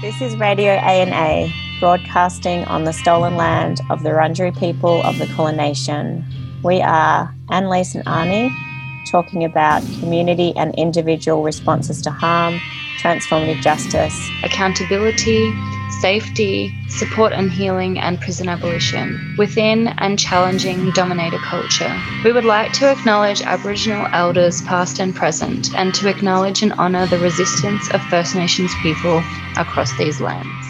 This is Radio ANA, broadcasting on the stolen land of the Wurundjeri people of the Kulin Nation. We are Annalise and Arnie talking about community and individual responses to harm, transformative justice, accountability, safety, support and healing, and prison abolition within and challenging dominator culture. We would like to acknowledge Aboriginal elders past and present and to acknowledge and honour the resistance of First Nations people across these lands.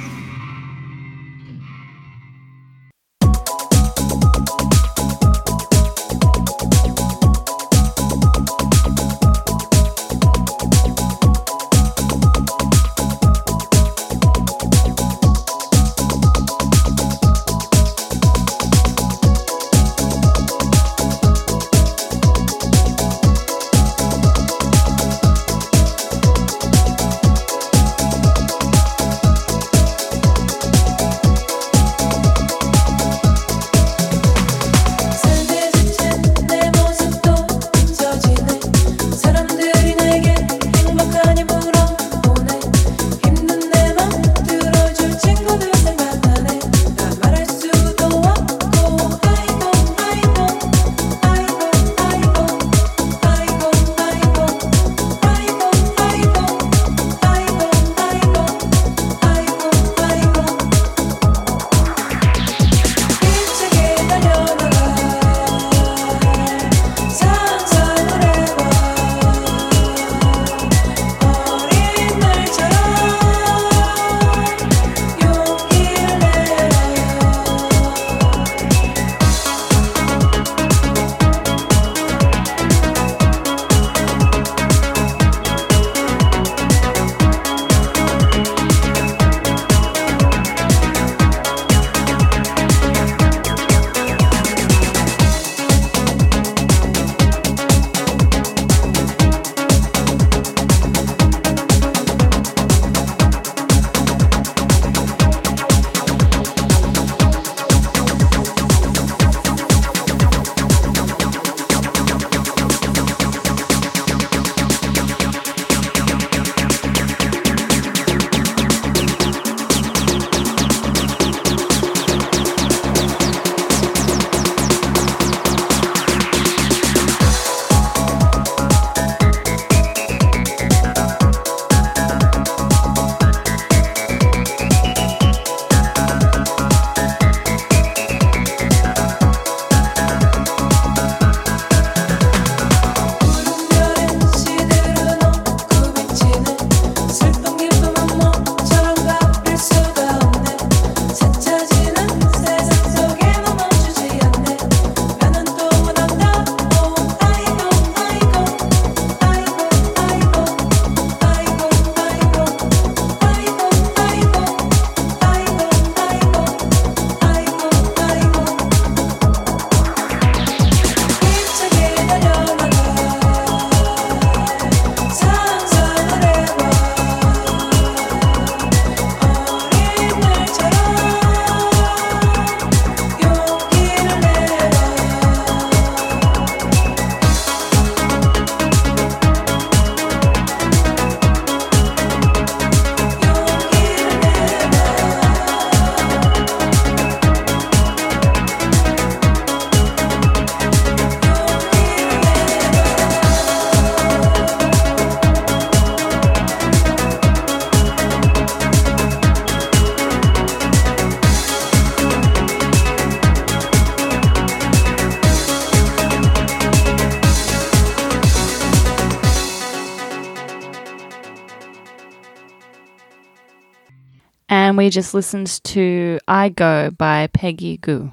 Just listened to I Go by Peggy Gou.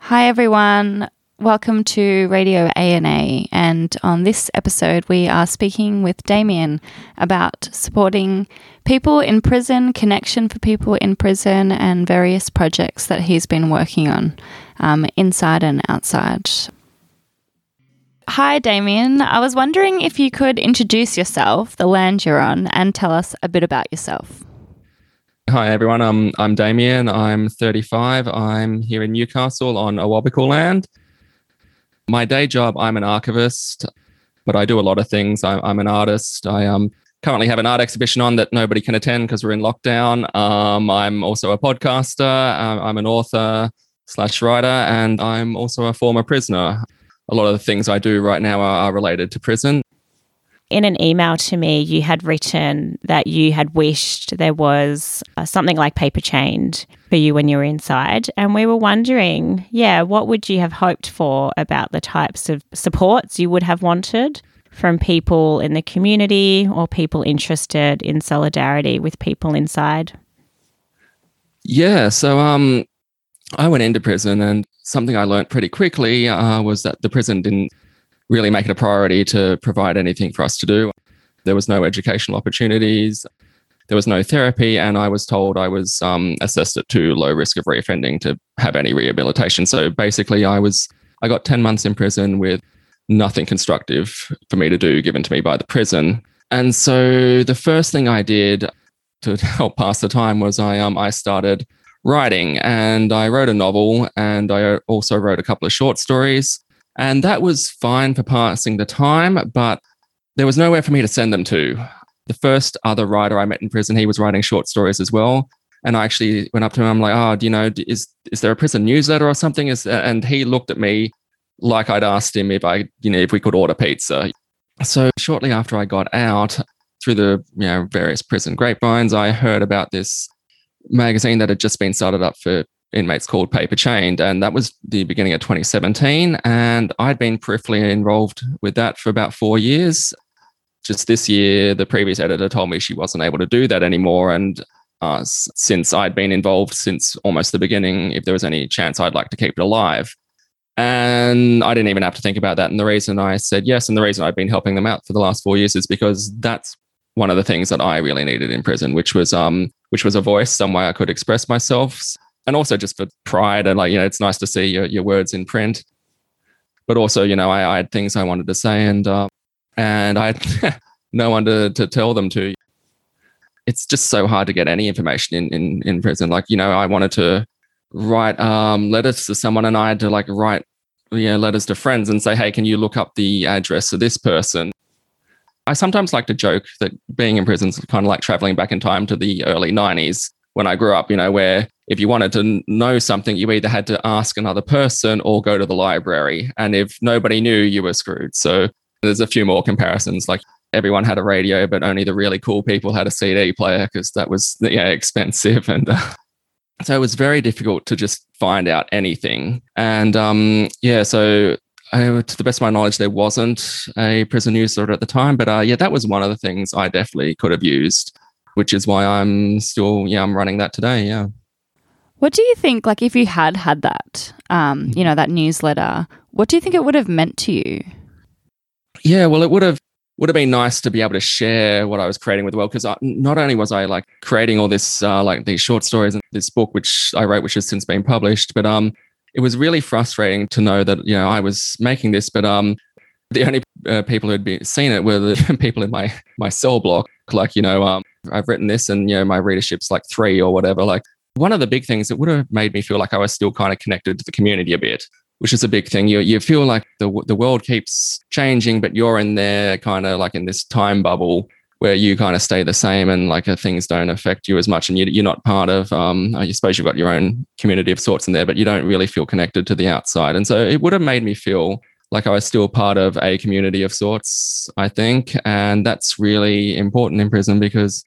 Hi, everyone. Welcome to Radio ANA. And on this episode, we are speaking with Damien about supporting people in prison, connection for people in prison, and various projects that he's been working on um, inside and outside. Hi, Damien. I was wondering if you could introduce yourself, the land you're on, and tell us a bit about yourself. Hi everyone, I'm I'm Damien. I'm 35. I'm here in Newcastle on Awabakal land. My day job, I'm an archivist, but I do a lot of things. I, am an artist. I um, currently have an art exhibition on that nobody can attend because we're in lockdown. Um, I'm also a podcaster. Uh, I'm an author slash writer, and I'm also a former prisoner. A lot of the things I do right now are, are related to prison. In an email to me, you had written that you had wished there was uh, something like paper chained for you when you were inside. And we were wondering, yeah, what would you have hoped for about the types of supports you would have wanted from people in the community or people interested in solidarity with people inside? Yeah, so um, I went into prison, and something I learned pretty quickly uh, was that the prison didn't really make it a priority to provide anything for us to do. There was no educational opportunities. There was no therapy, and I was told I was um, assessed at too low risk of reoffending to have any rehabilitation. So basically, I was I got ten months in prison with nothing constructive for me to do given to me by the prison. And so the first thing I did to help pass the time was I um I started writing and I wrote a novel and I also wrote a couple of short stories. And that was fine for passing the time, but there was nowhere for me to send them to. The first other writer I met in prison, he was writing short stories as well. And I actually went up to him. I'm like, "Oh, do you know? Is is there a prison newsletter or something?" Is uh, and he looked at me like I'd asked him if I, you know, if we could order pizza. So shortly after I got out, through the you know various prison grapevines, I heard about this magazine that had just been started up for inmates called Paper Chained. And that was the beginning of 2017. And I'd been peripherally involved with that for about four years. Just this year, the previous editor told me she wasn't able to do that anymore. And uh, since I'd been involved since almost the beginning, if there was any chance, I'd like to keep it alive. And I didn't even have to think about that. And the reason I said yes, and the reason I've been helping them out for the last four years is because that's one of the things that I really needed in prison, which was um, which was a voice, some way I could express myself, and also just for pride and like you know, it's nice to see your your words in print. But also, you know, I, I had things I wanted to say, and uh, and I had no one to to tell them to. It's just so hard to get any information in in in prison. Like you know, I wanted to write um, letters to someone, and I had to like write yeah letters to friends and say, hey, can you look up the address of this person? I sometimes like to joke that being in prison is kind of like traveling back in time to the early 90s when I grew up, you know, where if you wanted to know something, you either had to ask another person or go to the library. And if nobody knew, you were screwed. So there's a few more comparisons. Like everyone had a radio, but only the really cool people had a CD player because that was yeah expensive. And uh, so it was very difficult to just find out anything. And um, yeah, so I, to the best of my knowledge, there wasn't a prison newsletter at the time, but uh, yeah, that was one of the things I definitely could have used, which is why I'm still, yeah, I'm running that today. Yeah. What do you think, like, if you had had that, um, you know, that newsletter, what do you think it would have meant to you? Yeah, well, it would have would have been nice to be able to share what I was creating with the world because not only was I like creating all this uh, like these short stories and this book which I wrote which has since been published, but um it was really frustrating to know that you know I was making this, but um the only uh, people who'd be, seen it were the people in my my cell block. Like you know um I've written this and you know my readership's like three or whatever. Like one of the big things that would have made me feel like I was still kind of connected to the community a bit which is a big thing. You you feel like the the world keeps changing, but you're in there kind of like in this time bubble where you kind of stay the same and like uh, things don't affect you as much, and you, you're not part of. Um, I suppose you've got your own community of sorts in there, but you don't really feel connected to the outside, and so it would have made me feel like I was still part of a community of sorts. I think, and that's really important in prison because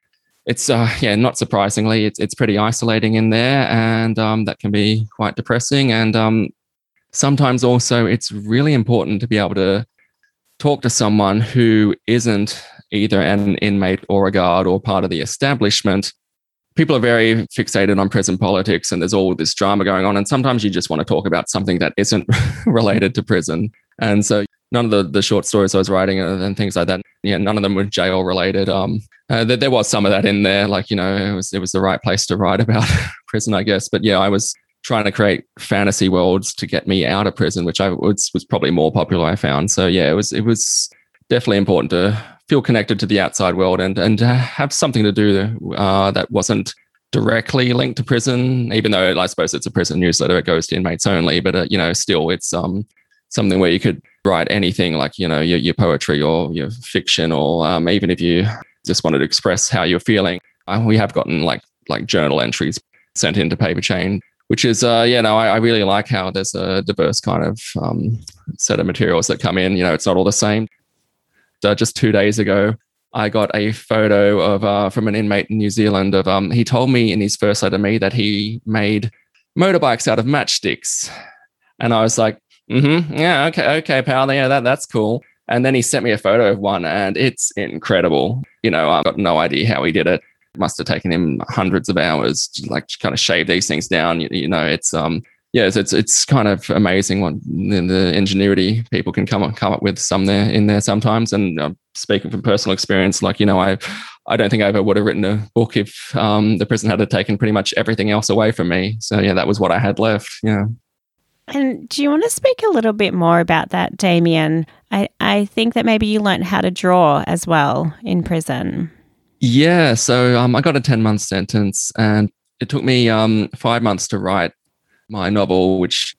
it's uh, yeah, not surprisingly, it's it's pretty isolating in there, and um, that can be quite depressing. And um, sometimes also it's really important to be able to talk to someone who isn't either an inmate or a guard or part of the establishment. People are very fixated on prison politics and there's all this drama going on. And sometimes you just want to talk about something that isn't related to prison. And so none of the, the short stories I was writing and things like that, yeah, none of them were jail related. Um, uh, there, there was some of that in there, like, you know, it was, it was the right place to write about prison, I guess. But yeah, I was trying to create fantasy worlds to get me out of prison, which I was was probably more popular. I found so yeah, it was it was definitely important to feel connected to the outside world and and have something to do uh, that wasn't directly linked to prison. Even though I suppose it's a prison newsletter, it goes to inmates only, but uh, you know, still it's um something where you could write anything like you know your, your poetry or your fiction or um, even if you just wanted to express how you're feeling. Uh, we have gotten like like journal entries sent into paper chain, which is uh, yeah, no, I, I really like how there's a diverse kind of um, set of materials that come in. You know, it's not all the same. Uh, just two days ago, I got a photo of uh, from an inmate in New Zealand. Of um, he told me in his first letter to me that he made motorbikes out of matchsticks, and I was like, mm-hmm, yeah, okay, okay, pal, yeah, that that's cool. And then he sent me a photo of one, and it's incredible. You know, I've got no idea how he did it. must have taken him hundreds of hours to like kind of shave these things down. You, you know, it's um, yeah, it's, it's it's kind of amazing what the, the ingenuity people can come up, come up with some there in there sometimes. And uh, speaking from personal experience, like you know, I I don't think I ever would have written a book if um, the prison had taken pretty much everything else away from me. So yeah, that was what I had left. Yeah. And do you want to speak a little bit more about that, Damien? I, I think that maybe you learned how to draw as well in prison. Yeah. So um, I got a 10 month sentence and it took me um, five months to write my novel, which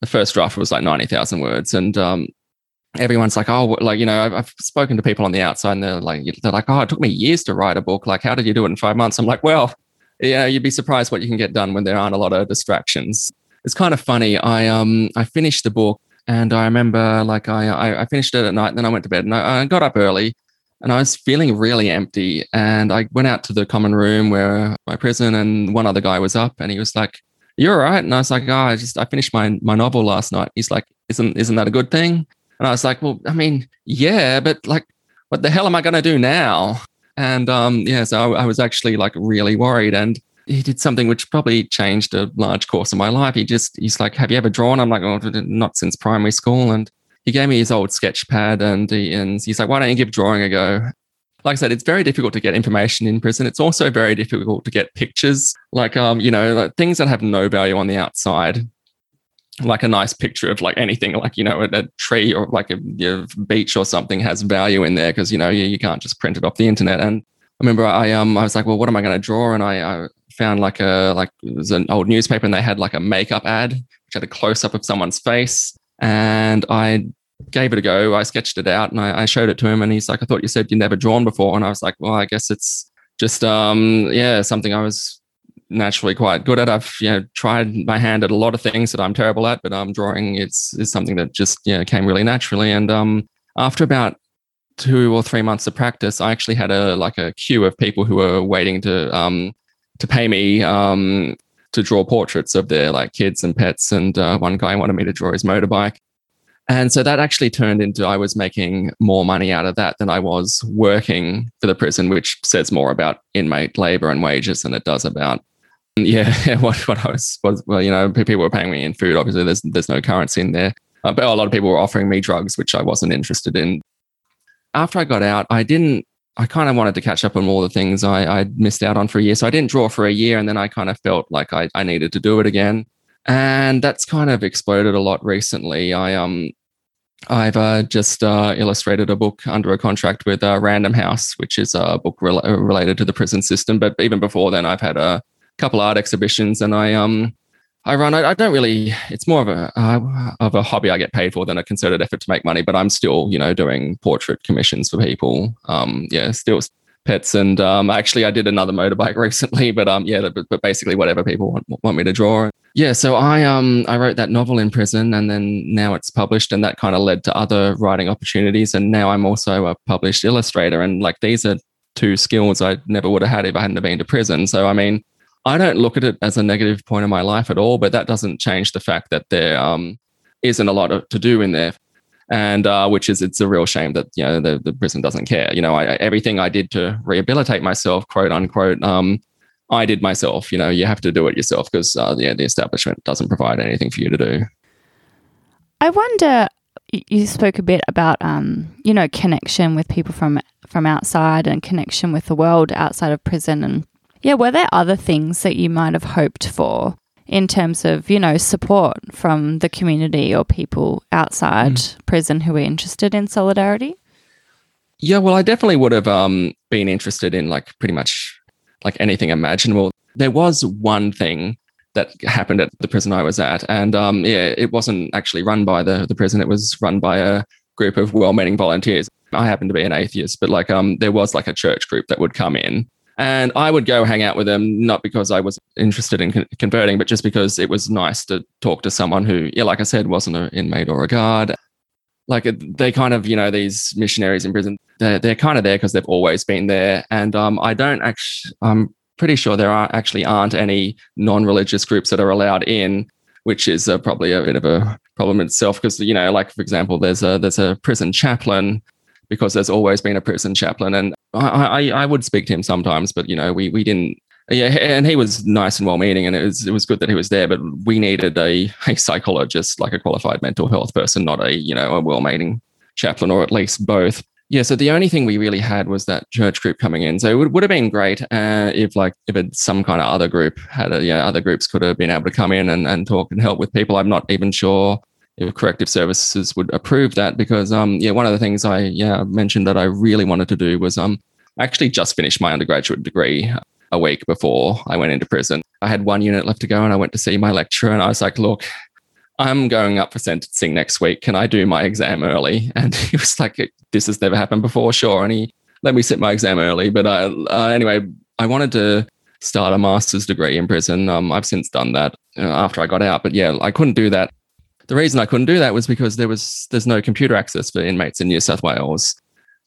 the first draft was like 90,000 words. And um, everyone's like, oh, like, you know, I've, I've, spoken to people on the outside and they're like, they're like, oh, it took me years to write a book. Like, how did you do it in five months? I'm like, well, yeah, you'd be surprised what you can get done when there aren't a lot of distractions it's kind of funny. I um I finished the book and I remember like I I, finished it at night and then I went to bed and I, I got up early and I was feeling really empty and I went out to the common room where my prison and one other guy was up and he was like, "You're all right," and I was like, "Oh, I just I finished my my novel last night." He's like, "Isn't isn't that a good thing?" And I was like, "Well, I mean, yeah, but like, what the hell am I going to do now?" And um, yeah, so I, I was actually like really worried and he did something which probably changed a large course of my life. He just, he's like, Have you ever drawn? I'm like, Oh, not since primary school. And he gave me his old sketch pad and, he, and he's like, Why don't you give drawing a go? Like I said, it's very difficult to get information in prison. It's also very difficult to get pictures, like, um, you know, like things that have no value on the outside like a nice picture of like anything like you know a, a tree or like a, a, beach or something has value in there because you know you, you can't just print it off the internet and remember I um I was like, well, what am I going to draw? And I, I found like a like it was an old newspaper and they had like a makeup ad which had a close up of someone's face and I gave it a go. I sketched it out and I, I, showed it to him and he's like, I thought you said you'd never drawn before. And I was like, well, I guess it's just um yeah, something I was naturally quite good at. I've you know tried my hand at a lot of things that I'm terrible at, but um drawing it's is something that just yeah came really naturally. And um after about two or three months of practice, I actually had a like a queue of people who were waiting to um to pay me um, to draw portraits of their like kids and pets. And uh, one guy wanted me to draw his motorbike. And so that actually turned into I was making more money out of that than I was working for the prison, which says more about inmate labor and wages than it does about yeah what what I was, was well you know people were paying me in food. Obviously, there's there's no currency in there, uh, but a lot of people were offering me drugs, which I wasn't interested in. After I got out, I didn't I kind of wanted to catch up on all the things I, I missed out on for a year. So I didn't draw for a year. And then I kind of felt like I, I needed to do it again. And that's kind of exploded a lot recently. I, um, I've uh, just uh, illustrated a book under a contract with uh, Random House, which is a book re- related to the prison system. But even before then, I've had a couple art exhibitions, and I um I run. I, I don't really. It's more of a uh, of a hobby I get paid for than a concerted effort to make money. But I'm still, you know, doing portrait commissions for people. Um, yeah, still pets, and um, actually, I did another motorbike recently. But um, yeah, but, but basically, whatever people want, want me to draw. Yeah, so I um I wrote that novel in prison, and then now it's published, and that kind of led to other writing opportunities. And now I'm also a published illustrator, and like these are two skills I never would have had if I hadn't been to prison. So I mean I don't look at it as a negative point in my life at all, but that doesn't change the fact that there um, not a lot of, to do in there. And uh, which is, it's a real shame that, you know, the, the prison doesn't care. You know, I, everything I did to rehabilitate myself, quote unquote, um, I did myself. You know, you have to do it yourself because uh, yeah, the establishment doesn't provide anything for you to do. I wonder. You spoke a bit about, um, you know, connection with people from from outside and connection with the world outside of prison, and yeah, were there other things that you might have hoped for in terms of, you know, support from the community or people outside mm. prison who were interested in solidarity? Yeah, well, I definitely would have um, been interested in like pretty much like anything imaginable. There was one thing that happened at the prison I was at, and um, yeah, it wasn't actually run by the the prison. It was run by a group of well-meaning volunteers. I happen to be an atheist, but like um, there was like a church group that would come in, and I would go hang out with them, not because I was interested in con- converting, but just because it was nice to talk to someone who, yeah, like I said, wasn't an inmate or a guard. Like they kind of, you know, these missionaries in prison, they're, they're kind of there because they've always been there. And um, I don't actually, I'm pretty sure there are actually aren't any non-religious groups that are allowed in, which is uh, probably a bit of a problem itself. Because you know, like for example, there's a there's a prison chaplain because there's always been a prison chaplain, and I, I, I would speak to him sometimes, but you know, we we didn't. Yeah, and he was nice and well-meaning, and it was it was good that he was there. But we needed a a psychologist, like a qualified mental health person, not a you know a well-meaning chaplain, or at least both. Yeah, so the only thing we really had was that church group coming in. So it would, would have been great uh, if, like, if it, some kind of other group had, a, yeah, other groups could have been able to come in and, and talk and help with people. I'm not even sure if corrective services would approve that because um yeah one of the things I yeah mentioned that I really wanted to do was um I actually just finished my undergraduate degree a week before I went into prison. I had one unit left to go and I went to see my lecturer and I was like, look, I'm going up for sentencing next week. Can I do my exam early? And he was like, this has never happened before. Sure. And he let me sit my exam early. But uh, uh, anyway, I wanted to start a master's degree in prison. Um, I've since done that uh, after I got out. But yeah, I couldn't do that the reason I couldn't do that was because there was there's no computer access for inmates in New South Wales,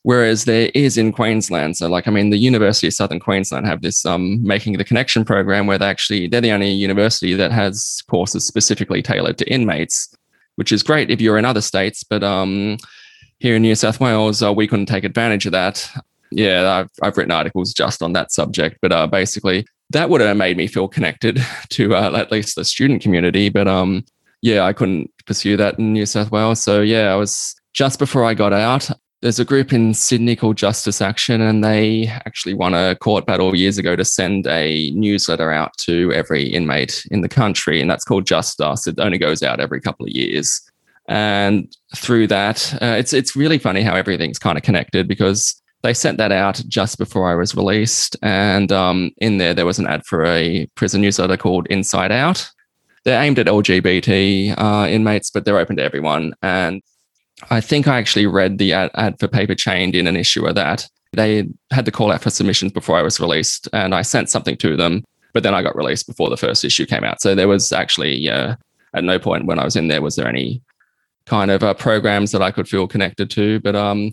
whereas there is in Queensland. So, like, I mean, the University of Southern Queensland have this um, making the connection program where they actually they're the only university that has courses specifically tailored to inmates, which is great if you're in other states. But um, here in New South Wales, uh, we couldn't take advantage of that. Yeah, I've, I've written articles just on that subject, but uh, basically that would have made me feel connected to uh, at least the student community. But um, yeah, I couldn't pursue that in New South Wales. So yeah, I was just before I got out. There's a group in Sydney called Justice Action, and they actually won a court battle years ago to send a newsletter out to every inmate in the country, and that's called Just Us. It only goes out every couple of years, and through that, uh, it's it's really funny how everything's kind of connected because they sent that out just before I was released, and um, in there there was an ad for a prison newsletter called Inside Out, they're aimed at LGBT uh, inmates, but they're open to everyone. And I think I actually read the ad, ad for Paper Chained in an issue of that. They had to call out for submissions before I was released, and I sent something to them, but then I got released before the first issue came out. So there was actually, uh, at no point when I was in there was there any kind of uh, programs that I could feel connected to. But um,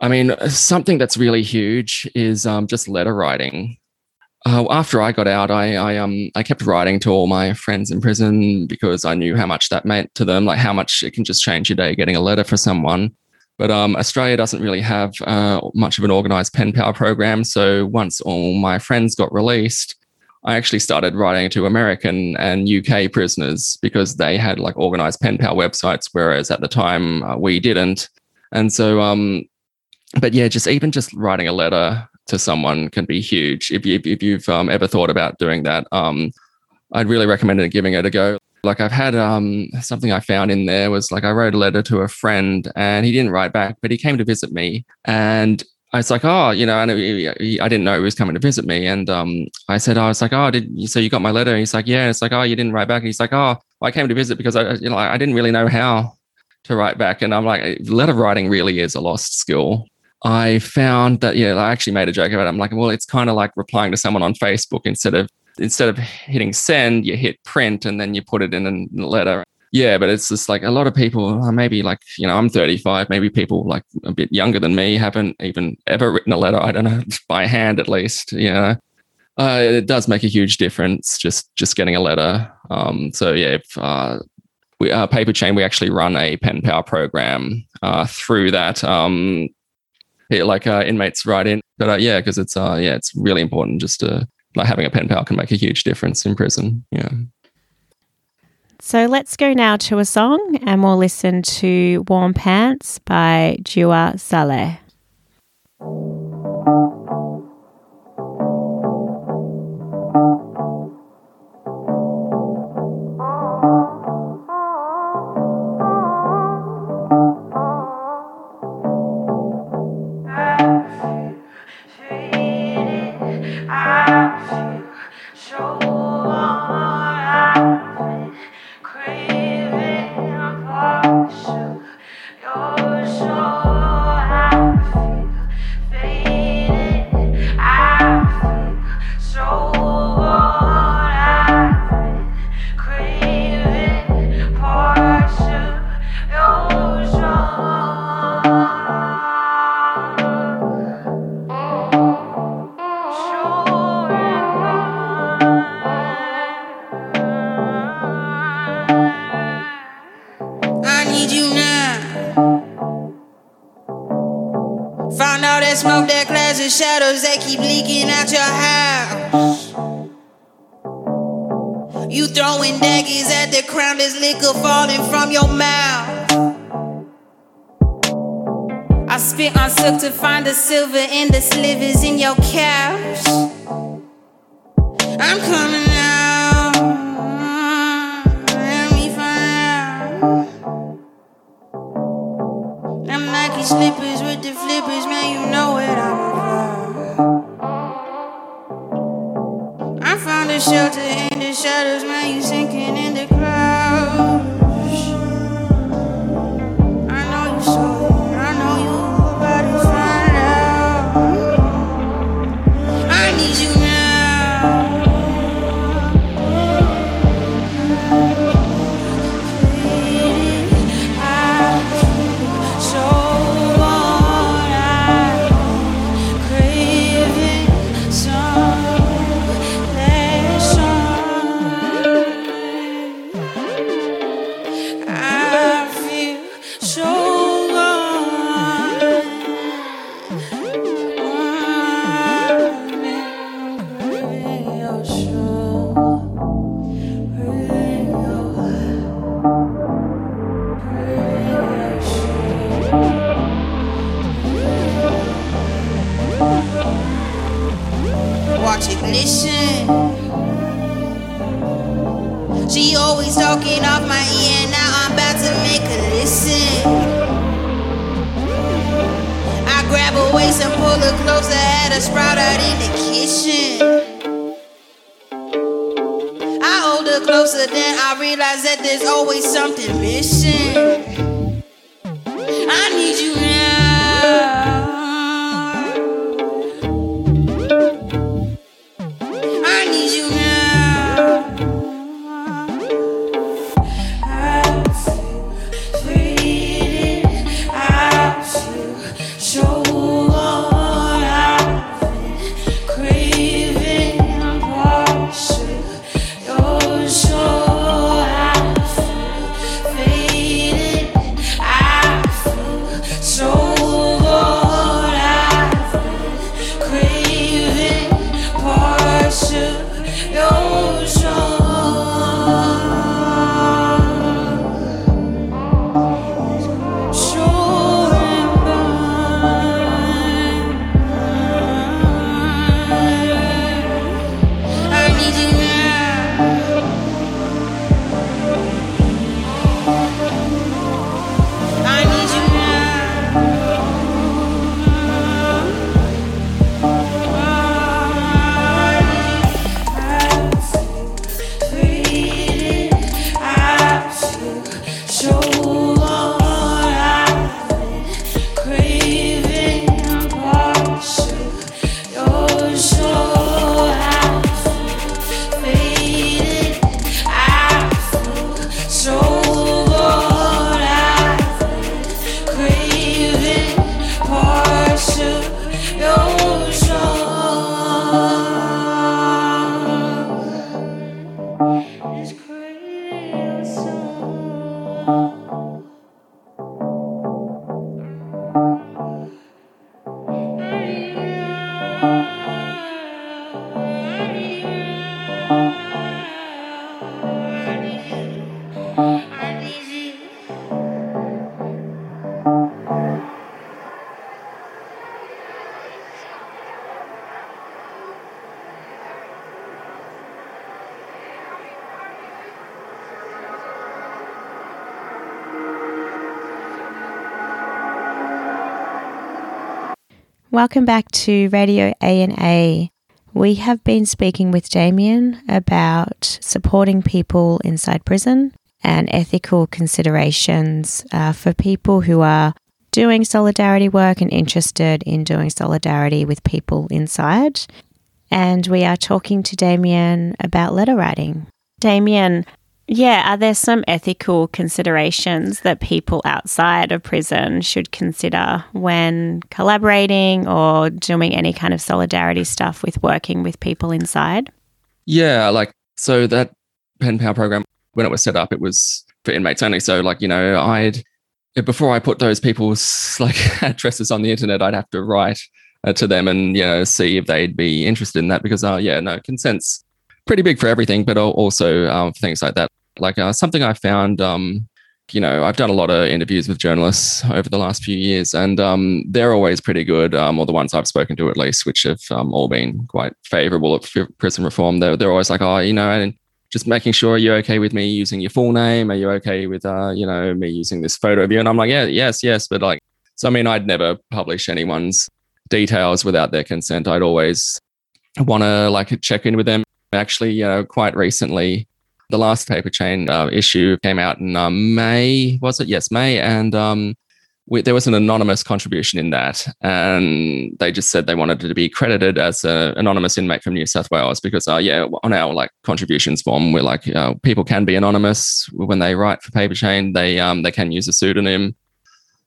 I mean, something that's really huge is um, just letter writing uh, after I got out, I, I um I kept writing to all my friends in prison because I knew how much that meant to them, like how much it can just change your day getting a letter for someone. But um, Australia doesn't really have uh, much of an organized pen pal program. So once all my friends got released, I actually started writing to American and UK prisoners because they had like organized pen pal websites, whereas at the time uh, we didn't. And so, um, but yeah, just even just writing a letter to someone can be huge. If, you, if you've um, ever thought about doing that, um, I'd really recommend it, giving it a go. Like I've had um, something I found in there was like I wrote a letter to a friend and he didn't write back, but he came to visit me and I was like, oh, you know, and he, he, I didn't know he was coming to visit me. And um, I said, I was like, oh, did you, so you got my letter? And he's like, yeah. And it's like, oh, you didn't write back. And he's like, oh, I came to visit because I, you know, I didn't really know how to write back. And I'm like, letter writing really is a lost skill. I found that yeah, I actually made a joke about it. I'm like, well, it's kind of like replying to someone on Facebook instead of instead of hitting send, you hit print and then you put it in a letter. Yeah, but it's just like a lot of people, uh, maybe like, you know, I'm 35, maybe people like a bit younger than me haven't even ever written a letter. I don't know, by hand at least, you know. Uh, it does make a huge difference just just getting a letter. Um, so yeah, if uh, we uh, paper chain, we actually run a pen pal program uh, through that. Um, like uh, inmates write in. But uh, yeah, because it's uh, yeah, it's really important just to like having a pen pal can make a huge difference in prison. Yeah. So let's go now to a song and we'll listen to Warm Pants by Dua Saleh. Shadows that keep leaking out your house. You throwing daggers at the crown, there's liquor falling from your mouth. I spit on silk to find the silver in the slivers in your couch. I'm coming I closer, then I realize that there's always something missing. I need you now. Welcome back to Radio A&A. We have been speaking with Damien about supporting people inside prison and ethical considerations uh, for people who are doing solidarity work and interested in doing solidarity with people inside. And we are talking to Damien about letter writing. Damien, yeah, are there some ethical considerations that people outside of prison should consider when collaborating or doing any kind of solidarity stuff with working with people inside? Yeah, like so that pen pal program when it was set up, it was for inmates only. So like you know, I'd before I put those people's like addresses on the internet, I'd have to write uh, to them and you know see if they'd be interested in that because uh yeah no consent's pretty big for everything but also um, things like that like uh, something I found um you know, I've done a lot of interviews with journalists over the last few years, and um, they're always pretty good, um, or the ones I've spoken to at least, which have um, all been quite favourable of prison reform. They're, they're always like, oh, you know, and just making sure you're okay with me using your full name. Are you okay with, uh, you know, me using this photo of you? And I'm like, yeah, yes, yes. But like, so I mean, I'd never publish anyone's details without their consent. I'd always want to like check in with them. Actually, know, quite recently, the last paper chain uh, issue came out in um, May, was it? Yes, May. And um, we, there was an anonymous contribution in that. And they just said they wanted to be credited as an anonymous inmate from New South Wales because, uh, yeah, on our like contributions form, we're like, uh, people can be anonymous when they write for paper chain. They, um, they can use a pseudonym.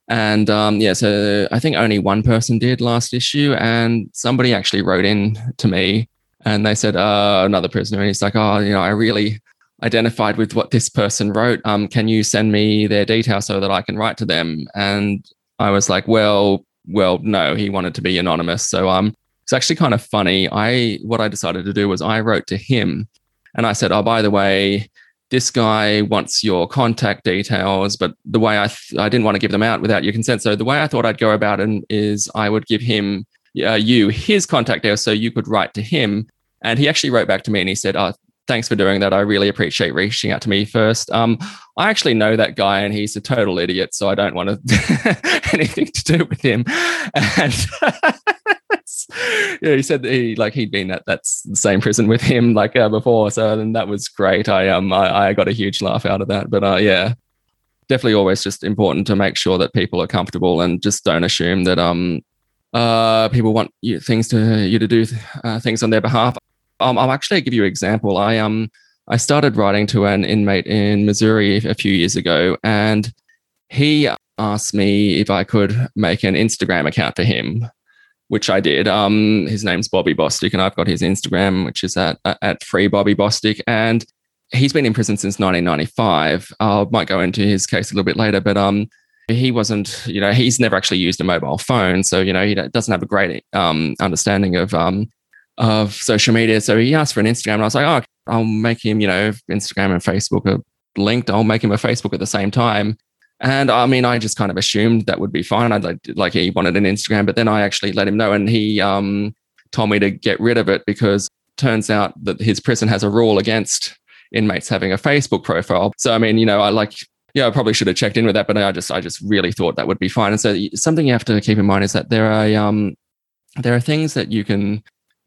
And um, yeah, so I think only one person did last issue, and somebody actually wrote in to me, and they said, uh, another prisoner, and he's like, oh, you know, I really, identified with what this person wrote. Um, can you send me their details so that I can write to them? And I was like, well, well, no, he wanted to be anonymous. So um, it's actually kind of funny. I what I decided to do was I wrote to him, and I said, oh, by the way, this guy wants your contact details, but the way I th- I didn't want to give them out without your consent. So the way I thought I'd go about it is I would give him uh, you his contact details so you could write to him. And he actually wrote back to me and he said, oh, thanks for doing that. I really appreciate reaching out to me first. Um, I actually know that guy and he's a total idiot, so I don't want to anything to do with him. And yeah, he said that he like he'd been at that same prison with him like uh, before, so then that was great. I um I, I, got a huge laugh out of that. But uh, yeah, definitely always just important to make sure that people are comfortable and just don't assume that um uh people want you, things to you to do uh, things on their behalf um, I'll actually give you an example. I um I started writing to an inmate in Missouri a few years ago, and he asked me if I could make an Instagram account for him, which I did. Um, his name's Bobby Bostic, and I've got his Instagram, which is at at Free Bobby Bostic, and he's been in prison since 1995. I might go into his case a little bit later, but um, he wasn't, you know, he's never actually used a mobile phone, so you know he doesn't have a great um understanding of um of social media. So he asked for an Instagram, and I was like, oh, I'll make him, you know, Instagram and Facebook are linked. I'll make him a Facebook at the same time. And I mean, I just kind of assumed that would be fine. I'd like, like he wanted an Instagram, but then I actually let him know, and he um, told me to get rid of it because turns out that his prison has a rule against inmates having a Facebook profile. So I mean, you know, I like yeah, I probably should have checked in with that, but I just I just really thought that would be fine. And so something you have to keep in mind is that there are um there are things that you can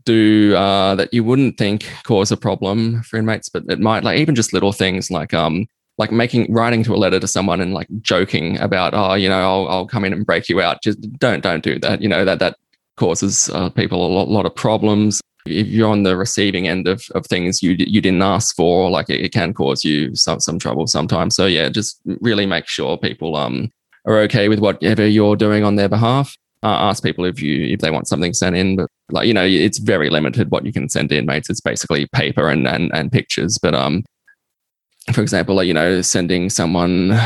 do uh, that you wouldn't think cause a problem for inmates, but it might like even just little things like um like making writing to a letter to someone and like joking about oh you know I'll I'll come in and break you out. Just don't don't do that. You know that that causes uh, people a lot, lot of problems. If you're on the receiving end of, of things you you didn't ask for, like it, it can cause you some some trouble sometimes. So yeah, just really make sure people um are okay with whatever you're doing on their behalf uh, ask people if you if they want something sent in, but like you know, it's very limited what you can send in, mates. It's basically paper and and, and pictures. But um, for example, like, you know, sending someone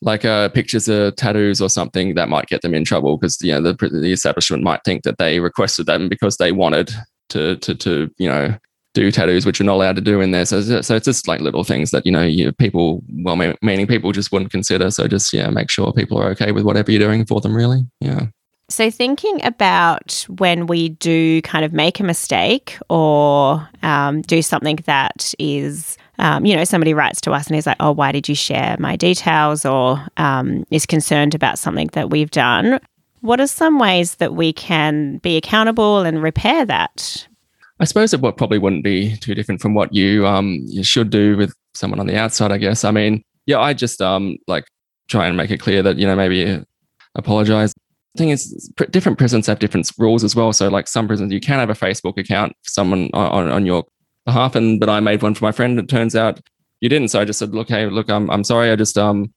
like uh, pictures of tattoos or something that might get them in trouble because you know the, the establishment might think that they requested them because they wanted to to to you know do tattoos which are not allowed to do in there so, so it's just like little things that you know you people well meaning people just wouldn't consider so just yeah make sure people are okay with whatever you're doing for them really yeah so, thinking about when we do kind of make a mistake or um, do something that is, um, you know, somebody writes to us and is like, oh, why did you share my details? Or um, is concerned about something that we've done. What are some ways that we can be accountable and repair that? I suppose it probably wouldn't be too different from what you um you should do with someone on the outside. I guess. I mean, yeah, I just um like try and make it clear that you know maybe apologize thing is different prisons have different rules as well so like some prisons you can have a facebook account for someone on, on your behalf and but i made one for my friend it turns out you didn't so i just said look hey look i'm, I'm sorry i just um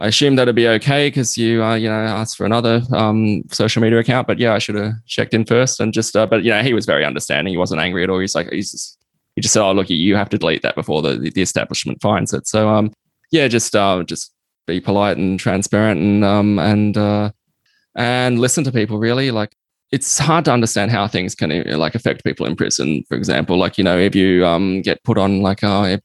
i assumed that'd be okay because you uh, you know asked for another um social media account but yeah i should have checked in first and just uh, but you know he was very understanding. He wasn't angry at all. He's like he's just he just said oh look you have to delete that before the the establishment finds it. So um yeah just uh just be polite and transparent and um and uh and listen to people really. Like it's hard to understand how things can like affect people in prison. For example, like you know, if you um, get put on like uh, if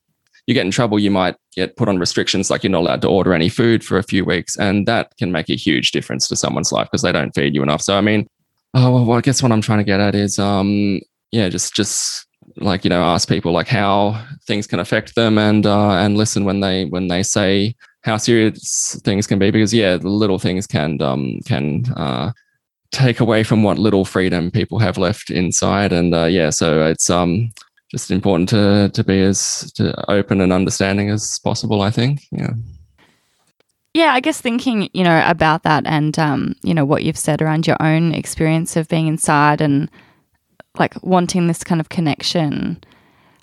you get in trouble, you might get put on restrictions, like you're not allowed to order any food for a few weeks, and that can make a huge difference to someone's life because they don't feed you enough. So I mean, oh well, I guess what I'm trying to get at is um, yeah, just just like you know, ask people like how things can affect them, and uh, and listen when they when they say how serious things can be, because yeah, the little things can um can uh take away from what little freedom people have left inside. And uh, yeah, so it's um, just important to to be as to open and understanding as possible. I think. Yeah. Yeah, I guess thinking, you know, about that and um, you know, what you've said around your own experience of being inside and like wanting this kind of connection.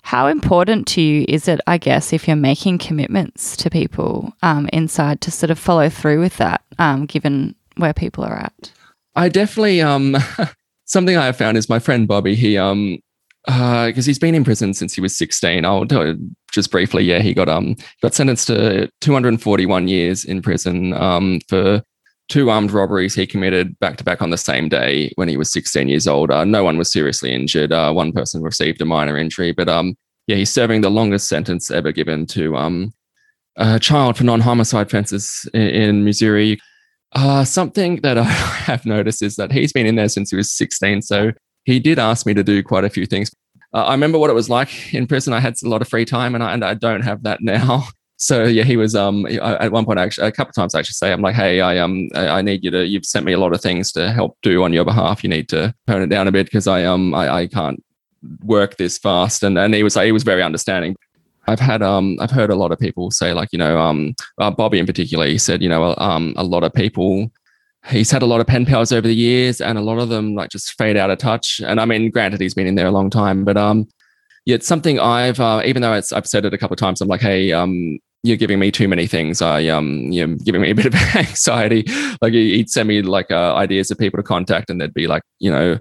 How important to you is it, I guess, if you're making commitments to people um, inside to sort of follow through with that, um, given where people are at? I definitely um something I have found is my friend Bobby. He um because uh, he's been in prison since he was 16. I'll tell just briefly. Yeah, he got um got sentenced to 241 years in prison um for two armed robberies he committed back to back on the same day when he was 16 years old. Uh, no one was seriously injured. Uh, one person received a minor injury, but um yeah, he's serving the longest sentence ever given to um a child for non-homicide offences in, in Missouri. Uh, something that I have noticed is that he's been in there since he was 16. So he did ask me to do quite a few things. Uh, I remember what it was like in prison. I had a lot of free time and I, and I don't have that now. So yeah, he was um at one point actually a couple of times I actually say I'm like, hey, I um I need you to you've sent me a lot of things to help do on your behalf. You need to tone it down a bit because I um I, I can't work this fast. And and he was like, he was very understanding. I've had um I've heard a lot of people say like you know um uh, Bobby in particular he said you know um a lot of people he's had a lot of pen pals over the years and a lot of them like just fade out of touch and I mean granted he's been in there a long time but um yeah it's something I've uh, even though it's I've said it a couple of times I'm like hey um you're giving me too many things. I um, you're giving me a bit of anxiety. Like he'd send me like uh, ideas of people to contact, and there'd be like you know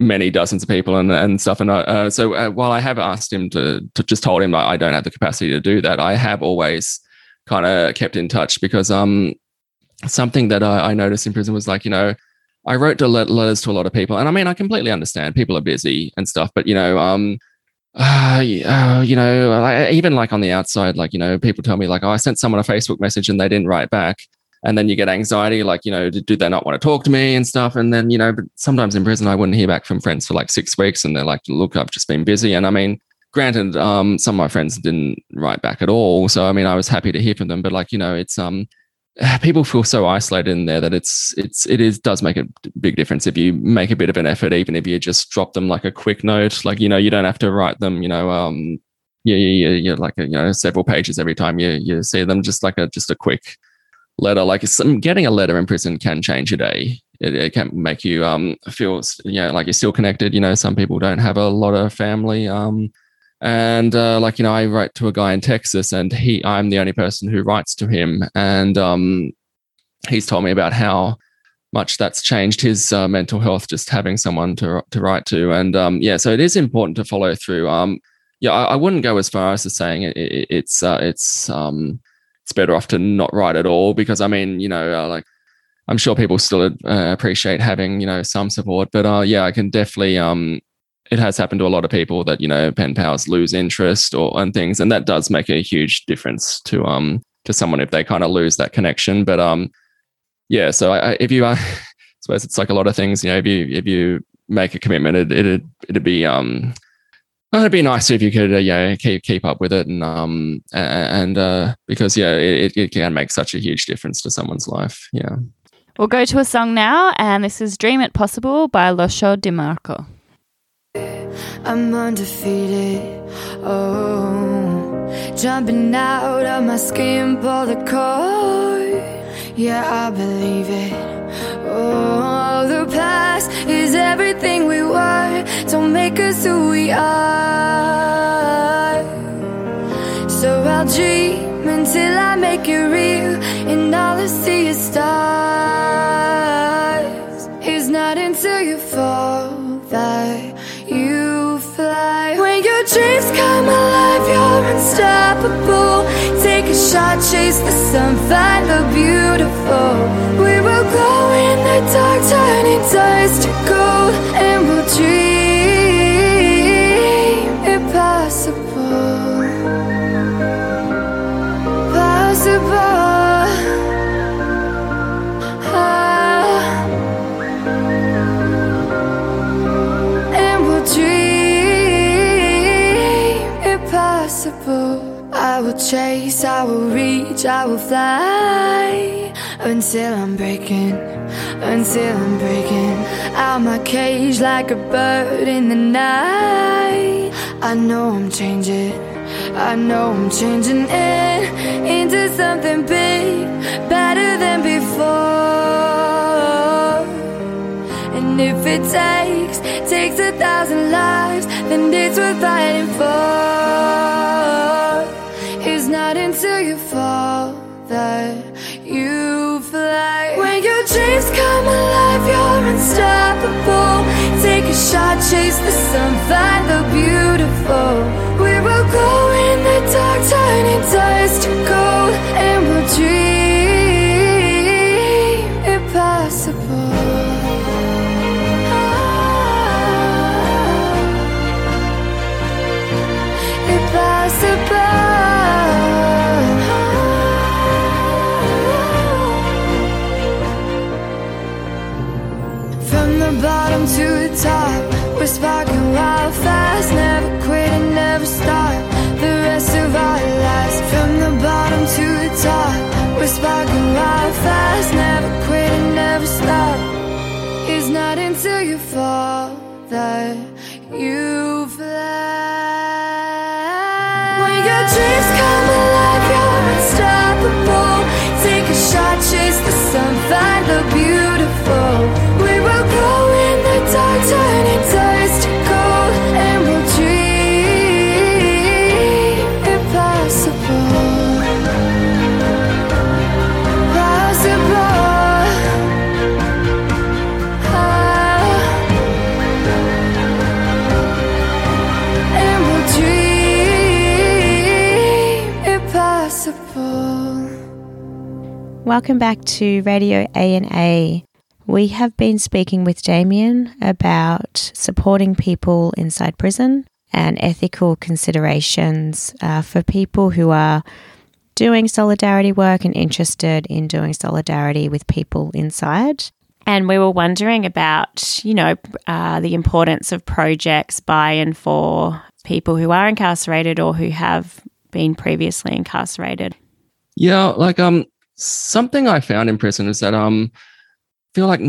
many dozens of people and and stuff. And uh, uh so uh, while I have asked him to to just told him I don't have the capacity to do that, I have always kind of kept in touch because um something that I, I noticed in prison was like you know. I wrote letters to a lot of people, and I mean, I completely understand people are busy and stuff, but you know, um, uh, uh, you know, even like on the outside, like, you know, people tell me like, oh, I sent someone a Facebook message and they didn't write back. And then you get anxiety, like, you know, do they not want to talk to me and stuff? And then, you know, but sometimes in prison, I wouldn't hear back from friends for like six weeks and they're like, look, I've just been busy. And I mean, granted, um, some of my friends didn't write back at all. So, I mean, I was happy to hear from them, but like, you know, it's, um, people feel so isolated in there that it's it's it is does make a big difference if you make a bit of an effort even if you just drop them like a quick note like you know you don't have to write them you know um yeah yeah yeah, yeah like you know several pages every time you you see them just like a just a quick letter like some getting a letter in prison can change your day. It, it can make you um feel you know like you're still connected you know some people don't have a lot of family um and uh, like you know i write to a guy in texas and he i'm the only person who writes to him. And um, he's told me about how much that's changed his uh, mental health just having someone to to write to. And um, yeah so it is important to follow through. Um, yeah I, I, wouldn't go as far as to saying it, it, it's uh, it's um, it's better off to not write at all because i mean you know uh, like i'm sure people still uh, appreciate having you know some support. But uh, yeah i can definitely um, it has happened to a lot of people that you know pen pals lose interest or and things and that does make a huge difference to um to someone if they kind of lose that connection but um yeah so I, if you are, I suppose it's like a lot of things you know if you if you make a commitment it, it'd it'd be um it'd be nice if you could uh, yeah keep keep up with it and um and uh because yeah it, it can make such a huge difference to someone's life yeah. We'll go to a song now and this is dream it possible by Losho DiMarco I'm undefeated. Oh, jumping out of my skin, pull the cord. Yeah, I believe it. Oh, the past is everything we were. Don't make us who we are. So I'll dream until I make it real, and all I see is stars. It's not until you fall that dreams come alive, you're unstoppable. Take a a shot, chase the sun, find the beautiful. We will glow in the dark, turning dust to gold, chase, I will reach, I will fly until I'm breaking, until I'm breaking out my cage like a bird in the night. I know I'm changing, I know I'm changing it into something big, better than before. And if it takes, takes a thousand lives, then it's worth fighting for. Fall that you fly. When your dreams come alive, you're unstoppable. Take a shot, chase the sun, find the beautiful. We will go in the dark, turning dust to gold, and we'll dream until you fall that you Welcome back to Radio A and A. We have been speaking with Damien about supporting people inside prison and ethical considerations uh, for people who are doing solidarity work and interested in doing solidarity with people inside. And we were wondering about, you know, uh, the importance of projects by and for people who are incarcerated or who have been previously incarcerated. Yeah, like um, something I found in prison is that um, feel like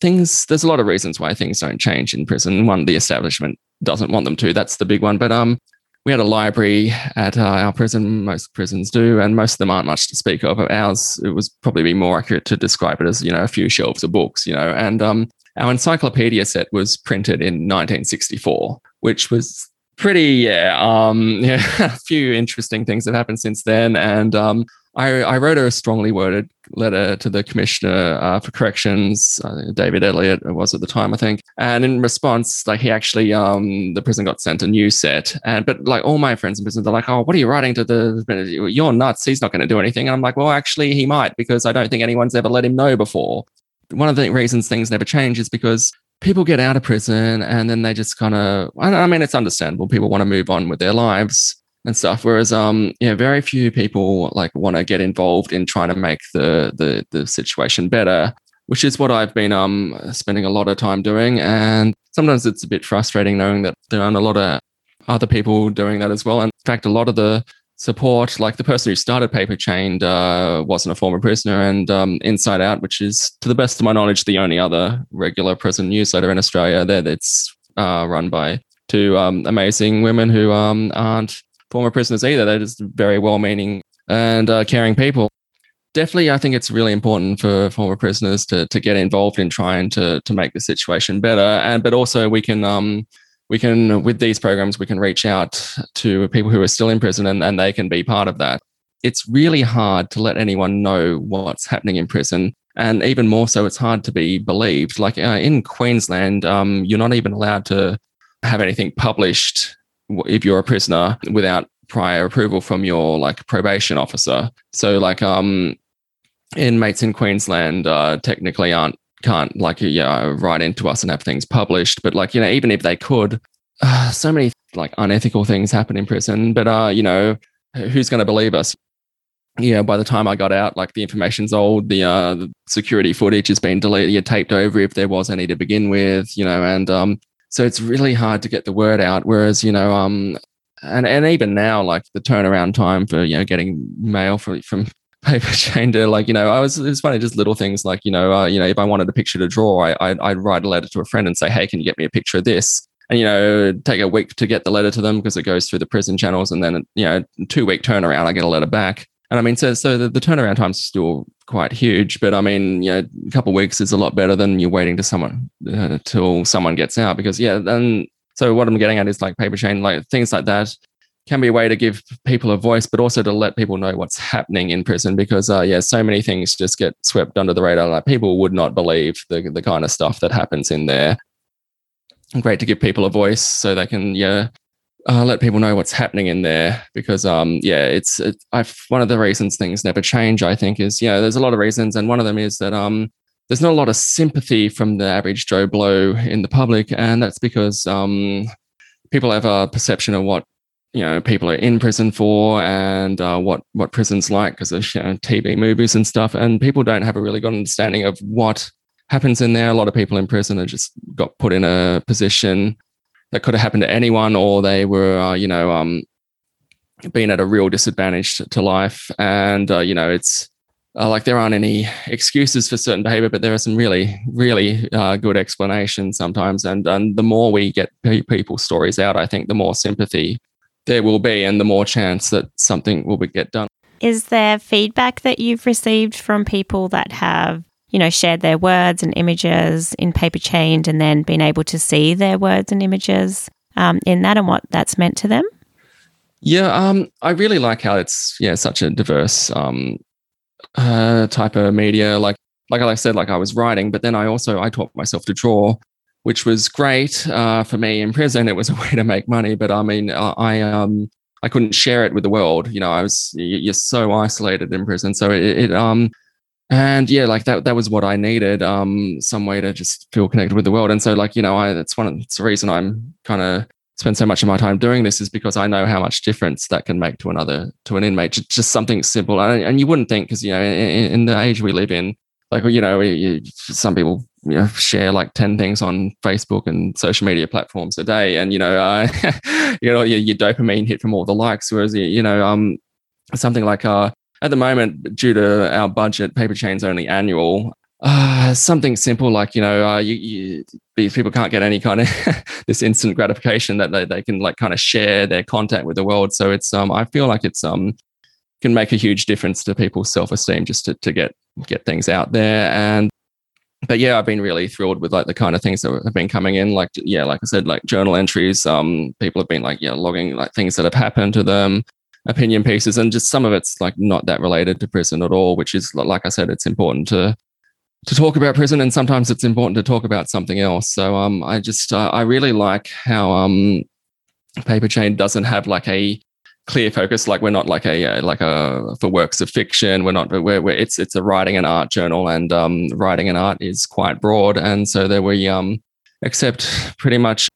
things. There's a lot of reasons why things don't change in prison. One, the establishment doesn't want them to. That's the big one. But um, we had a library at uh, our prison. Most prisons do, and most of them aren't much to speak of. Ours, it was probably be more accurate to describe it as you know a few shelves of books. You know, and um, our encyclopedia set was printed in 1964, which was pretty yeah um yeah a few interesting things have happened since then and um I, I wrote a strongly worded letter to the commissioner uh, for corrections, uh, David Elliott it was at the time, I think. And in response, like he actually, um, the prison got sent a new set. And but like all my friends in prison, they're like, "Oh, what are you writing to the? You're nuts. He's not going to do anything." And I'm like, "Well, actually, he might because I don't think anyone's ever let him know before." One of the reasons things never change is because people get out of prison and then they just kind of. I mean, it's understandable. People want to move on with their lives and stuff. Whereas, um, yeah, very few people like want to get involved in trying to make the the the situation better, which is what I've been um spending a lot of time doing. And sometimes it's a bit frustrating knowing that there aren't a lot of other people doing that as well. And in fact, a lot of the support, like the person who started Paper Chained, uh, wasn't a former prisoner, and um, Inside Out, which is, to the best of my knowledge, the only other regular prison newsletter in Australia, there that's uh, run by two um, amazing women who um, aren't former prisoners either. They're just very well-meaning and uh, caring people. Definitely, I think it's really important for former prisoners to to get involved in trying to to make the situation better. And but also we can um we can with these programs we can reach out to people who are still in prison and, and they can be part of that. It's really hard to let anyone know what's happening in prison. And even more so, it's hard to be believed. Like uh, in Queensland, um, you're not even allowed to have anything published if you're a prisoner without prior approval from your like probation officer. So like um inmates in Queensland uh, technically aren't can't like yeah write into us and have things published, but like you know even if they could, uh, so many like unethical things happen in prison. But uh you know who's going to believe us? Yeah, by the time I got out, like the information's old, the uh security footage has been deleted, taped over if there was any to begin with, you know, and um so it's really hard to get the word out. Whereas, you know, um, and and even now, like the turnaround time for you know getting mail from from paper chain to like you know, I was it's funny just little things like you know, uh, you know, if I wanted a picture to draw, I I'd, I'd write a letter to a friend and say, hey, can you get me a picture of this? And you know, take a week to get the letter to them because it goes through the prison channels, and then you know, two week turnaround, I get a letter back. And I mean, so so the, the turnaround time's still quite huge, but I mean, you know, a couple of weeks is a lot better than you're waiting to someone uh, till someone gets out because yeah, then so what I'm getting at is like paper chain, like things like that can be a way to give people a voice, but also to let people know what's happening in prison because uh, yeah, so many things just get swept under the radar. Like people would not believe the the kind of stuff that happens in there. Great to give people a voice so they can yeah uh, let people know what's happening in there because um yeah it's it, I've one of the reasons things never change I think is yeah there's a lot of reasons and one of them is that um there's not a lot of sympathy from the average Joe Blow in the public and that's because um people have a perception of what you know people are in prison for and uh, what what prison's like because of you know, TV movies and stuff and people don't have a really good understanding of what happens in there. A lot of people in prison are just got put in a position that could have happened to anyone, or they were, uh, you know, um, being at a real disadvantage to, life. And, uh, you know, it's uh, like there aren't any excuses for certain behavior, but there are some really, really uh, good explanations sometimes. And, and the more we get people's stories out, I think the more sympathy there will be and the more chance that something will be, get done. Is there feedback that you've received from people that have you know, shared their words and images in paper chained and then been able to see their words and images um, in that and what that's meant to them? Yeah, um, I really like how it's yeah such a diverse um, uh, type of media. Like like I said, like I was writing, but then I also I taught myself to draw, which was great uh, for me in prison. It was a way to make money, but I mean I um I couldn't share it with the world. You know, I was you're so isolated in prison, so it, it um and yeah like that that was what i needed um some way to just feel connected with the world. And so like you know i that's one of it's the reason i'm kind of spend so much of my time doing this is because i know how much difference that can make to another to an inmate. Just, just something simple. And, and you wouldn't think because you know in, in, the age we live in like you know you, some people you know share like 10 things on facebook and social media platforms a day. And you know uh, you know your, your dopamine hit from all the likes. Whereas you know um something like uh at the moment, due to our budget, paper chain's only annual. Uh, something simple like you know uh, you, you, these people can't get any kind of this instant gratification that they, they can like kind of share their contact with the world. So it's um i feel like it's um can make a huge difference to people's self-esteem just to, to get get things out there. And but yeah i've been really thrilled with like the kind of things that have been coming in. Like yeah like i said like journal entries um people have been like yeah logging like things that have happened to them opinion pieces and just some of it's like not that related to prison at all which is like i said it's important to to talk about prison and sometimes it's important to talk about something else. So um i just uh, i really like how um paper chain doesn't have like a clear focus like we're not like a uh, like a for works of fiction we're not we're, we're it's it's a writing and art journal and um writing and art is quite broad and so there we um accept pretty much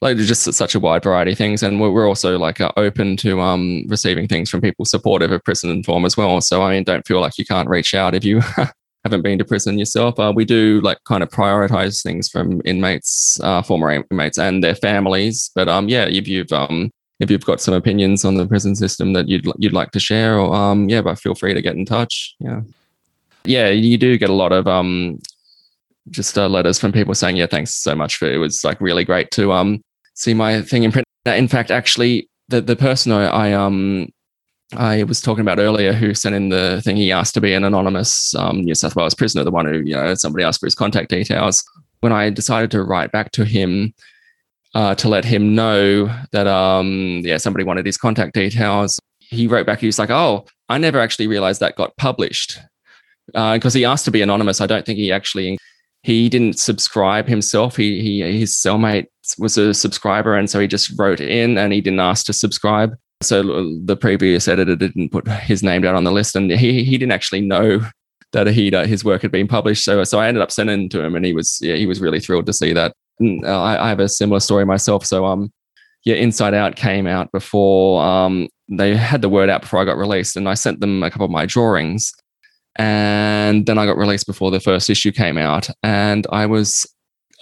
like there's just such a wide variety of things and we're, also like uh, open to um receiving things from people supportive of prison inform as well. So i mean don't feel like you can't reach out if you haven't been to prison yourself. Uh, we do like kind of prioritize things from inmates uh, former inmates and their families. But um yeah if you've um if you've got some opinions on the prison system that you'd you'd like to share or um yeah but feel free to get in touch. Yeah. Yeah you do get a lot of um just uh, letters from people saying yeah thanks so much for it was like really great to um see my thing in print. In fact, actually, the the person I, I um I was talking about earlier who sent in the thing, he asked to be an anonymous um, New South Wales prisoner, the one who, you know, somebody asked for his contact details. When I decided to write back to him uh, to let him know that, um, yeah, somebody wanted his contact details, he wrote back, he was like, oh, I never actually realized that got published. Because uh, he asked to be anonymous. I don't think he actually he didn't subscribe himself. He, he his cellmate was a subscriber, and so he just wrote in and he didn't ask to subscribe. So the previous editor didn't put his name down on the list, and he he didn't actually know that he uh, his work had been published. So so I ended up sending to him, and he was yeah he was really thrilled to see that. And, uh, I, I have a similar story myself. So um yeah, Inside Out came out before um they had the word out before I got released, and I sent them a couple of my drawings, and then I got released before the first issue came out, and I was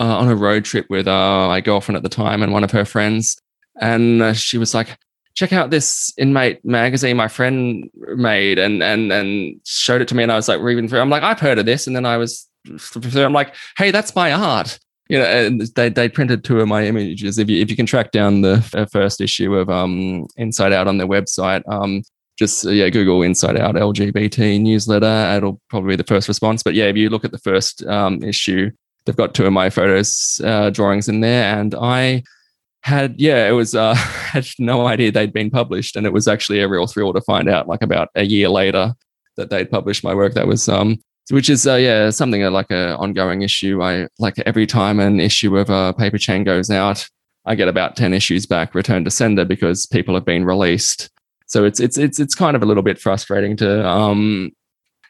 uh, on a road trip with uh, my girlfriend at the time and one of her friends, and uh, she was like, check out this inmate magazine my friend made and and and showed it to me. And I was like reading through I'm like I've heard of this. And then I was I'm like hey that's my art. You know and they they printed two of my images. If you if you can track down the first issue of um Inside Out on their website um just yeah Google Inside Out LGBT newsletter. It'll probably be the first response. But yeah if you look at the first um, issue they've got two of my photos uh, drawings in there. And I had yeah it was uh had no idea they'd been published. And it was actually a real thrill to find out like about a year later that they'd published my work. That was um which is uh, yeah something uh, like a ongoing issue. I like every time an issue of a uh, paper chain goes out i get about 10 issues back returned to sender because people have been released so it's it's it's it's kind of a little bit frustrating to um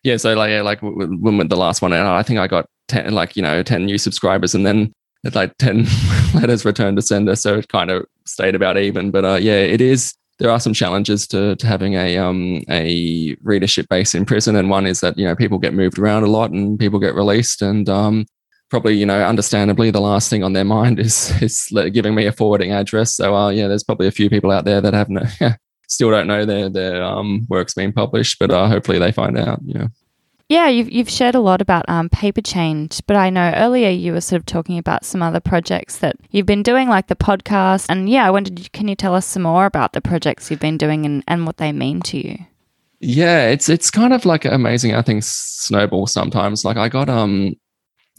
yeah so like like when the last one out i think i got 10 like you know 10 new subscribers and then it's like 10 letters returned to sender. So it kind of stayed about even. But uh, yeah, it is. There are some challenges to, to having a um, a readership base in prison, and one is that you know people get moved around a lot and people get released, and um, probably you know understandably the last thing on their mind is is giving me a forwarding address. So uh, yeah, there's probably a few people out there that have no still don't know their their um, work's been published, but uh, hopefully they find out. Yeah. Yeah, you've, you've shared a lot about um, Paper Chained, but I know earlier you were sort of talking about some other projects that you've been doing, like the podcast. And yeah, I wondered, can you tell us some more about the projects you've been doing and, and what they mean to you? Yeah, it's it's kind of like amazing I think snowball sometimes. Like I got um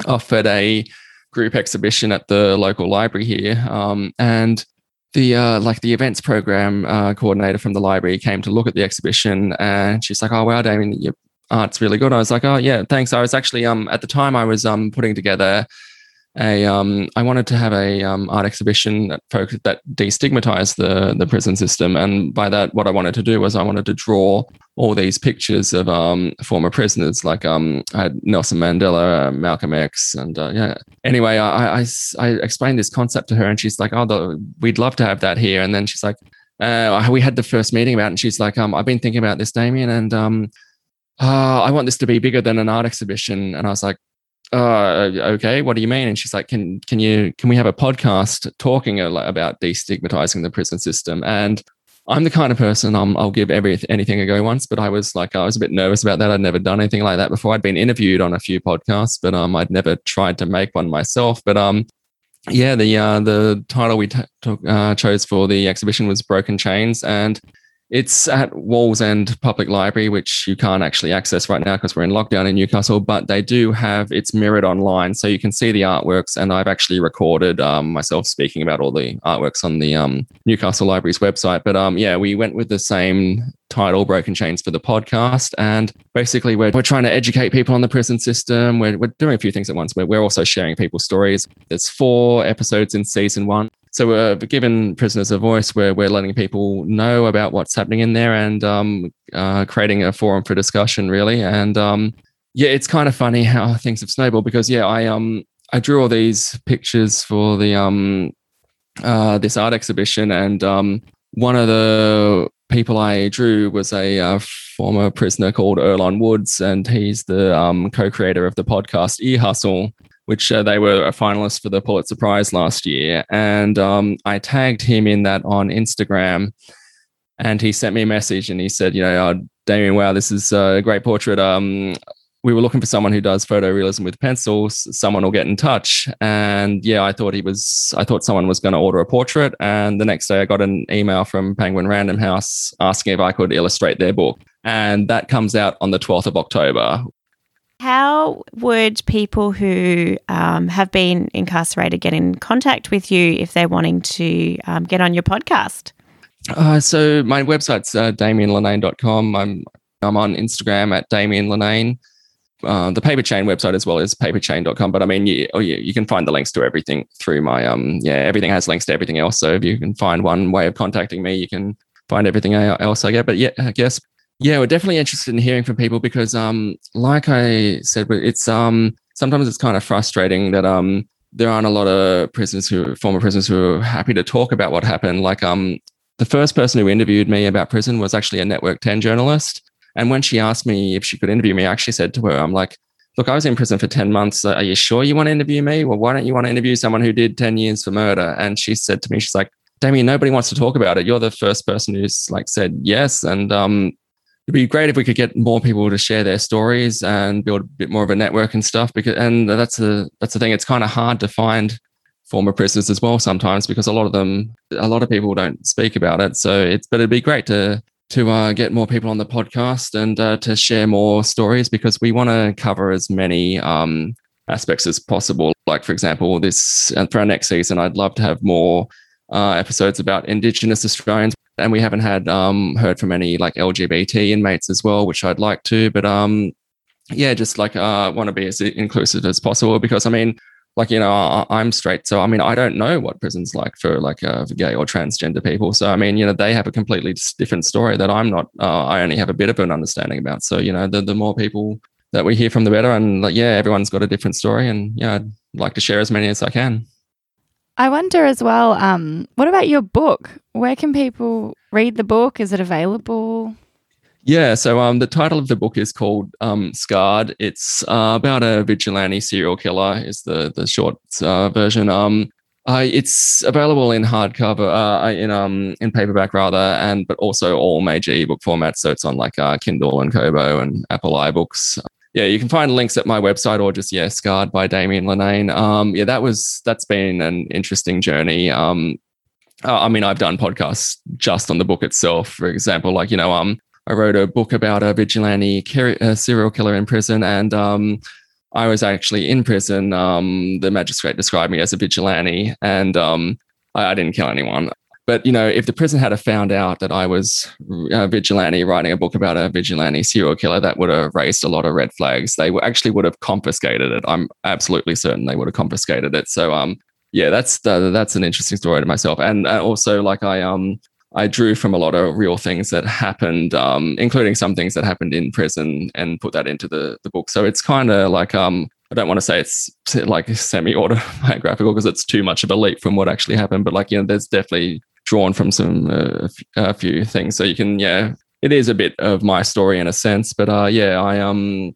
offered a group exhibition at the local library here, um, and the uh, like the events program uh, coordinator from the library came to look at the exhibition, and she's like, "Oh wow, Damien, your art's really good. I was like, oh yeah, thanks. I was actually um at the time I was um putting together a um I wanted to have a um art exhibition that focus that destigmatized the the prison system, and by that what I wanted to do was I wanted to draw all these pictures of um former prisoners like um I had Nelson Mandela, Malcolm X, and uh, yeah. Anyway, I, I I explained this concept to her, and she's like, oh, the, we'd love to have that here, and then she's like. Uh, we had the first meeting about it and she's like, um, I've been thinking about this, Damien, and um, uh, I want this to be bigger than an art exhibition. And I was like, uh, okay, what do you mean? And she's like, can can you can we have a podcast talking about destigmatizing the prison system? And I'm the kind of person i will give every anything a go once, but I was like I was a bit nervous about that. I'd never done anything like that before. I'd been interviewed on a few podcasts, but um, I'd never tried to make one myself. But um, yeah, the uh, the title we t- took, uh, chose for the exhibition was Broken Chains, and it's at Wallsend Public Library, which you can't actually access right now because we're in lockdown in Newcastle, but they do have it's mirrored online. So you can see the artworks. And I've actually recorded um, myself speaking about all the artworks on the um, Newcastle Library's website. But um, yeah, we went with the same title, Broken Chains, for the podcast. And basically, we're, we're trying to educate people on the prison system. We're, we're doing a few things at once. We're, we're also sharing people's stories. There's four episodes in season one. So we're giving prisoners a voice where we're letting people know about what's happening in there and um, uh, creating a forum for discussion, really. And um, yeah, it's kind of funny how things have snowballed because yeah, I um I drew all these pictures for the um uh, this art exhibition, and um, one of the people I drew was a uh, former prisoner called Earlonne Woods, and he's the um, co-creator of the podcast Ear Hustle which uh, they were a finalist for the Pulitzer Prize last year. And um, I tagged him in that on Instagram. And he sent me a message and he said, you know, oh, Damien, wow, this is a great portrait. Um, we were looking for someone who does photorealism with pencils. Someone will get in touch. And yeah, I thought he was, I thought someone was going to order a portrait. And the next day I got an email from Penguin Random House asking if I could illustrate their book. And that comes out on the 12th of October, how would people who um, have been incarcerated get in contact with you if they're wanting to um, get on your podcast? Uh, so my website's uh, damienlinnane.com. I'm I'm on Instagram at Damien Uh, the paper chain website as well as paperchain.com. But I mean, you, oh, you, you can find the links to everything through my, um, yeah, everything has links to everything else. So if you can find one way of contacting me, you can find everything else I get. But yeah, I guess yeah, we're definitely interested in hearing from people because um, like I said, it's um sometimes it's kind of frustrating that um there aren't a lot of prisoners who former prisoners who are happy to talk about what happened. Like um the first person who interviewed me about prison was actually a Network 10 journalist. And when she asked me if she could interview me, I actually said to her, I'm like, look, I was in prison for 10 months. Are you sure you want to interview me? Well, why don't you want to interview someone who did 10 years for murder? And she said to me, she's like, Damien, nobody wants to talk about it. You're the first person who's like said yes. And um, it'd be great if we could get more people to share their stories and build a bit more of a network and stuff. Because and that's a that's the thing. It's kind of hard to find former prisoners as well sometimes because a lot of them, a lot of people don't speak about it. So it's but it'd be great to to uh, get more people on the podcast and uh, to share more stories because we want to cover as many um, aspects as possible. Like, for example, this and for our next season, I'd love to have more uh, episodes about Indigenous Australians. And we haven't had um, heard from any like LGBT inmates as well, which I'd like to. But um, yeah, just like uh, want to be as inclusive as possible because I mean, like you know I, am straight so i mean i don't know what prison's like for like uh, for gay or transgender people. So i mean you know they have a completely different story that i'm not uh, i only have a bit of an understanding about. So you know the, the more people that we hear from the better. And like yeah everyone's got a different story. And yeah i'd like to share as many as i can i wonder as well um, what about your book where can people read the book is it available yeah, so um, the title of the book is called um, Scarred. It's uh, about a vigilante serial killer. Is the the short uh, version. Um, it's available in hardcover, uh, in um, in paperback rather, and but also all major ebook formats. So it's on like uh, Kindle and Kobo and Apple iBooks. Yeah, you can find links at my website or just yeah, Scarred by Damien Linnane. Um, yeah, that was that's been an interesting journey. Um, uh, I mean, I've done podcasts just on the book itself. For example, like you know, um, I wrote a book about a vigilante a serial killer in prison, and um, I was actually in prison. Um, the magistrate described me as a vigilante, and um, I, didn't kill anyone. But you know, if the prison had found out that I was a vigilante writing a book about a vigilante serial killer, that would have raised a lot of red flags. They actually would have confiscated it. I'm absolutely certain they would have confiscated it. So, um, yeah, that's the, that's an interesting story to myself. And uh, also, like I um I drew from a lot of real things that happened, um, including some things that happened in prison, and put that into the the book. So it's kind of like um, I don't want to say it's like semi autobiographical because it's too much of a leap from what actually happened. But like you know, there's definitely drawn from some uh, a few things. So you can yeah, it is a bit of my story in a sense. But uh, yeah, I am um,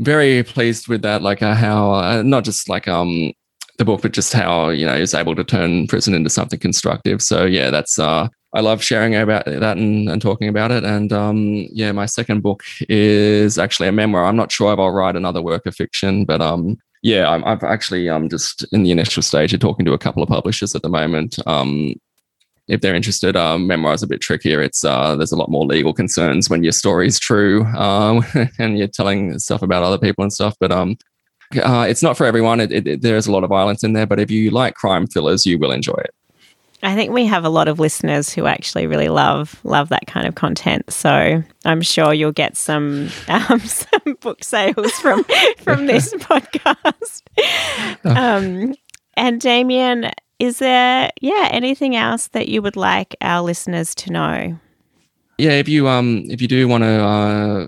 very pleased with that. Like uh, how uh, not just like um the book, but just how you know is able to turn prison into something constructive. So yeah, that's uh I love sharing about that and, and talking about it. And um, yeah, my second book is actually a memoir. I'm not sure if I'll write another work of fiction, but um, yeah, I'm, I've actually um, just in the initial stage of talking to a couple of publishers at the moment. Um, if they're interested, um, memoir is a bit trickier. It's uh, there's a lot more legal concerns when your story is true um, and you're telling stuff about other people and stuff. But um, uh, it's not for everyone. It, it, it, there's a lot of violence in there, but if you like crime thrillers, you will enjoy it. I think we have a lot of listeners who actually really love love that kind of content. So I'm sure you'll get some um, some book sales from from this podcast. Um, and Damien, is there yeah anything else that you would like our listeners to know? Yeah, if you um if you do want to uh,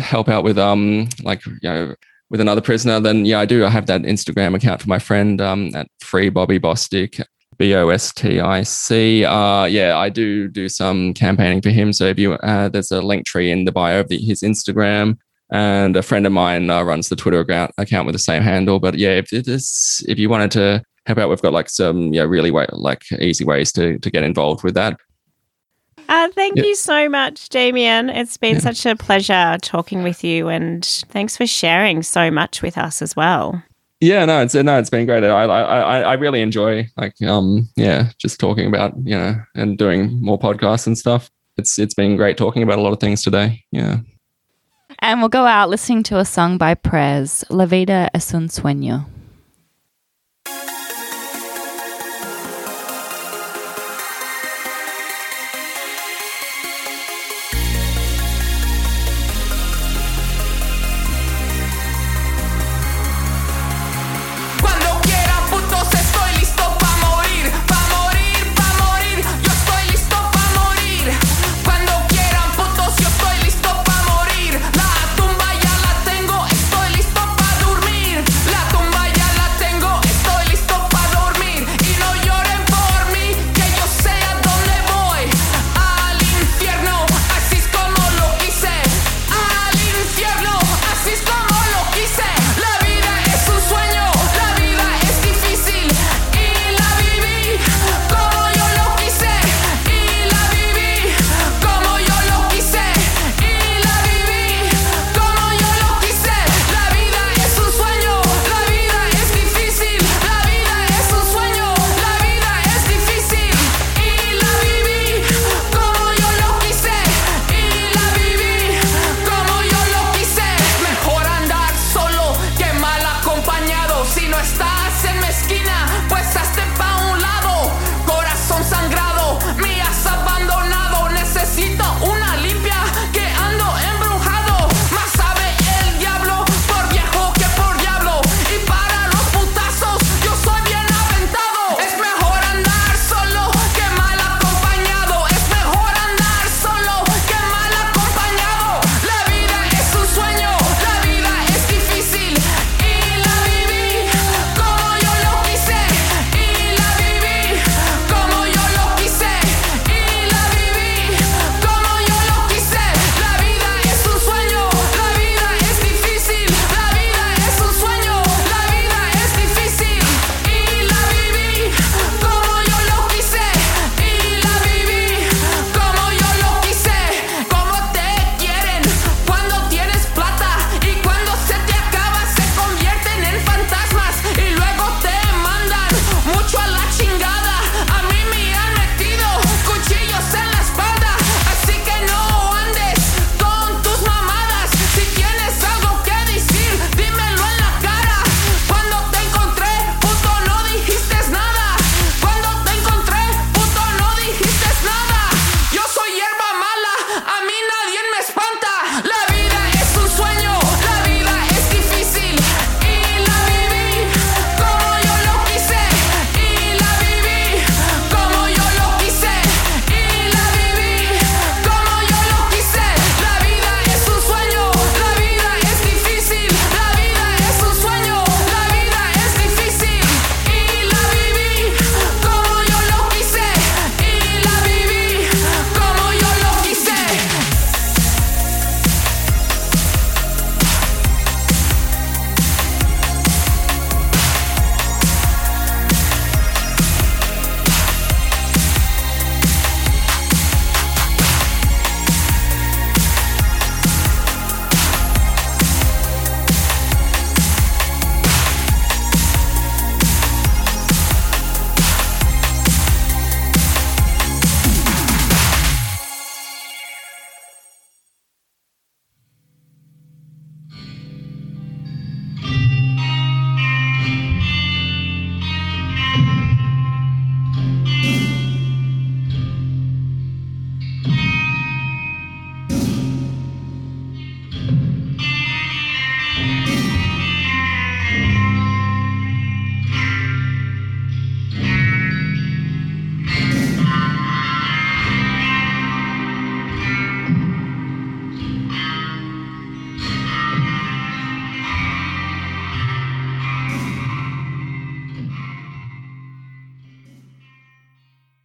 help out with um like you know with another prisoner, then yeah, I do. I have that Instagram account for my friend um, at Free Bobby Bostic. B O S T I C. Uh, yeah, I do do some campaigning for him. So if you, uh, there's a link tree in the bio of the, his Instagram, and a friend of mine uh, runs the Twitter account, account with the same handle. But yeah, if it is, if you wanted to help out, we've got like some yeah really way, like easy ways to to get involved with that. Uh, thank yep. you so much, Damien. It's been yeah. such a pleasure talking with you, and thanks for sharing so much with us as well. Yeah, no, it's no, it's been great. I I I really enjoy like um yeah, just talking about you know and doing more podcasts and stuff. It's it's been great talking about a lot of things today. Yeah. And we'll go out listening to a song by Prez, La Vida es un sueño.